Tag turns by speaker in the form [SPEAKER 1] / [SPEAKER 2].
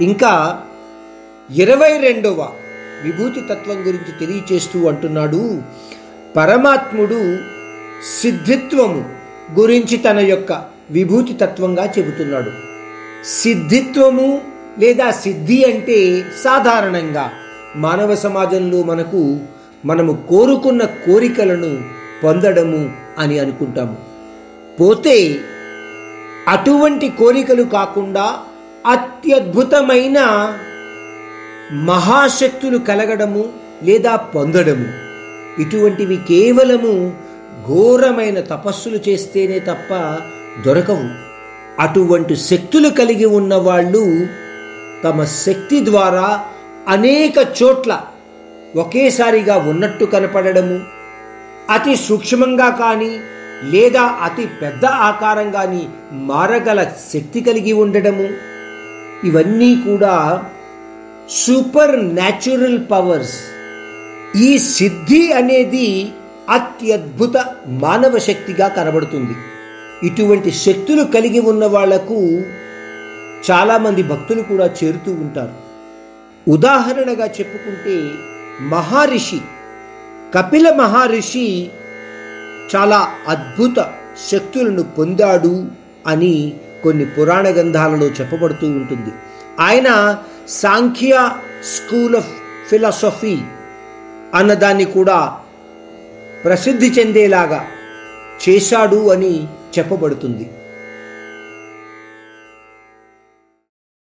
[SPEAKER 1] ఇంకా ఇరవై రెండవ విభూతి తత్వం గురించి తెలియచేస్తూ అంటున్నాడు. పరమాత్ముడు సిద్ధిత్వము గురించి తన యొక్క విభూతి తత్వంగా చెబుతున్నాడు. సిద్ధిత్వము లేదా సిద్ధి అంటే సాధారణంగా మానవ సమాజంలో మనకు మనము కోరుకున్న కోరికలను పొందడము అని అనుకుంటాము. పోతే అటువంటి కోరికలు కాకుండా అత్యద్భుతమైన మహాశక్తులు కలగడము లేదా పొందడము. ఇటువంటివి కేవలము ఘోరమైన తపస్సులు చేస్తేనే తప్ప దొరకవు. అటువంటి శక్తులు కలిగి ఉన్న వాళ్ళు తమ శక్తి ద్వారా అనేక చోట్ల ఒకేసారిగా ఉన్నట్టు కనపడడము అతి సూక్ష్మంగా కానీ లేదా అతి పెద్ద ఆకారం కానీ మారగల శక్తి కలిగి ఉండడము ఇవన్నీ కూడా సూపర్ న్యాచురల్ పవర్స్ ఈ సిద్ధి అనేది అత్యద్భుత మానవ శక్తిగా కనబడుతుంది. ఇటువంటి శక్తులు కలిగి ఉన్న వాళ్ళకు చాలామంది భక్తులు కూడా చేరుతూ ఉంటారు. ఉదాహరణగా చెప్పుకుంటే మహర్షి కపిల మహర్షి చాలా అద్భుత శక్తులను పొందాడు. అని కొన్ని పురాణ గ్రంథాలలో చెప్పబడుతూ ఉంటుంది. ఆయన సాంఖ్య స్కూల్ ఆఫ్ ఫిలాసఫీ అన్నదాన్ని కూడా ప్రసిద్ధి చెందేలాగా చేశాడు అని చెప్పబడుతుంది.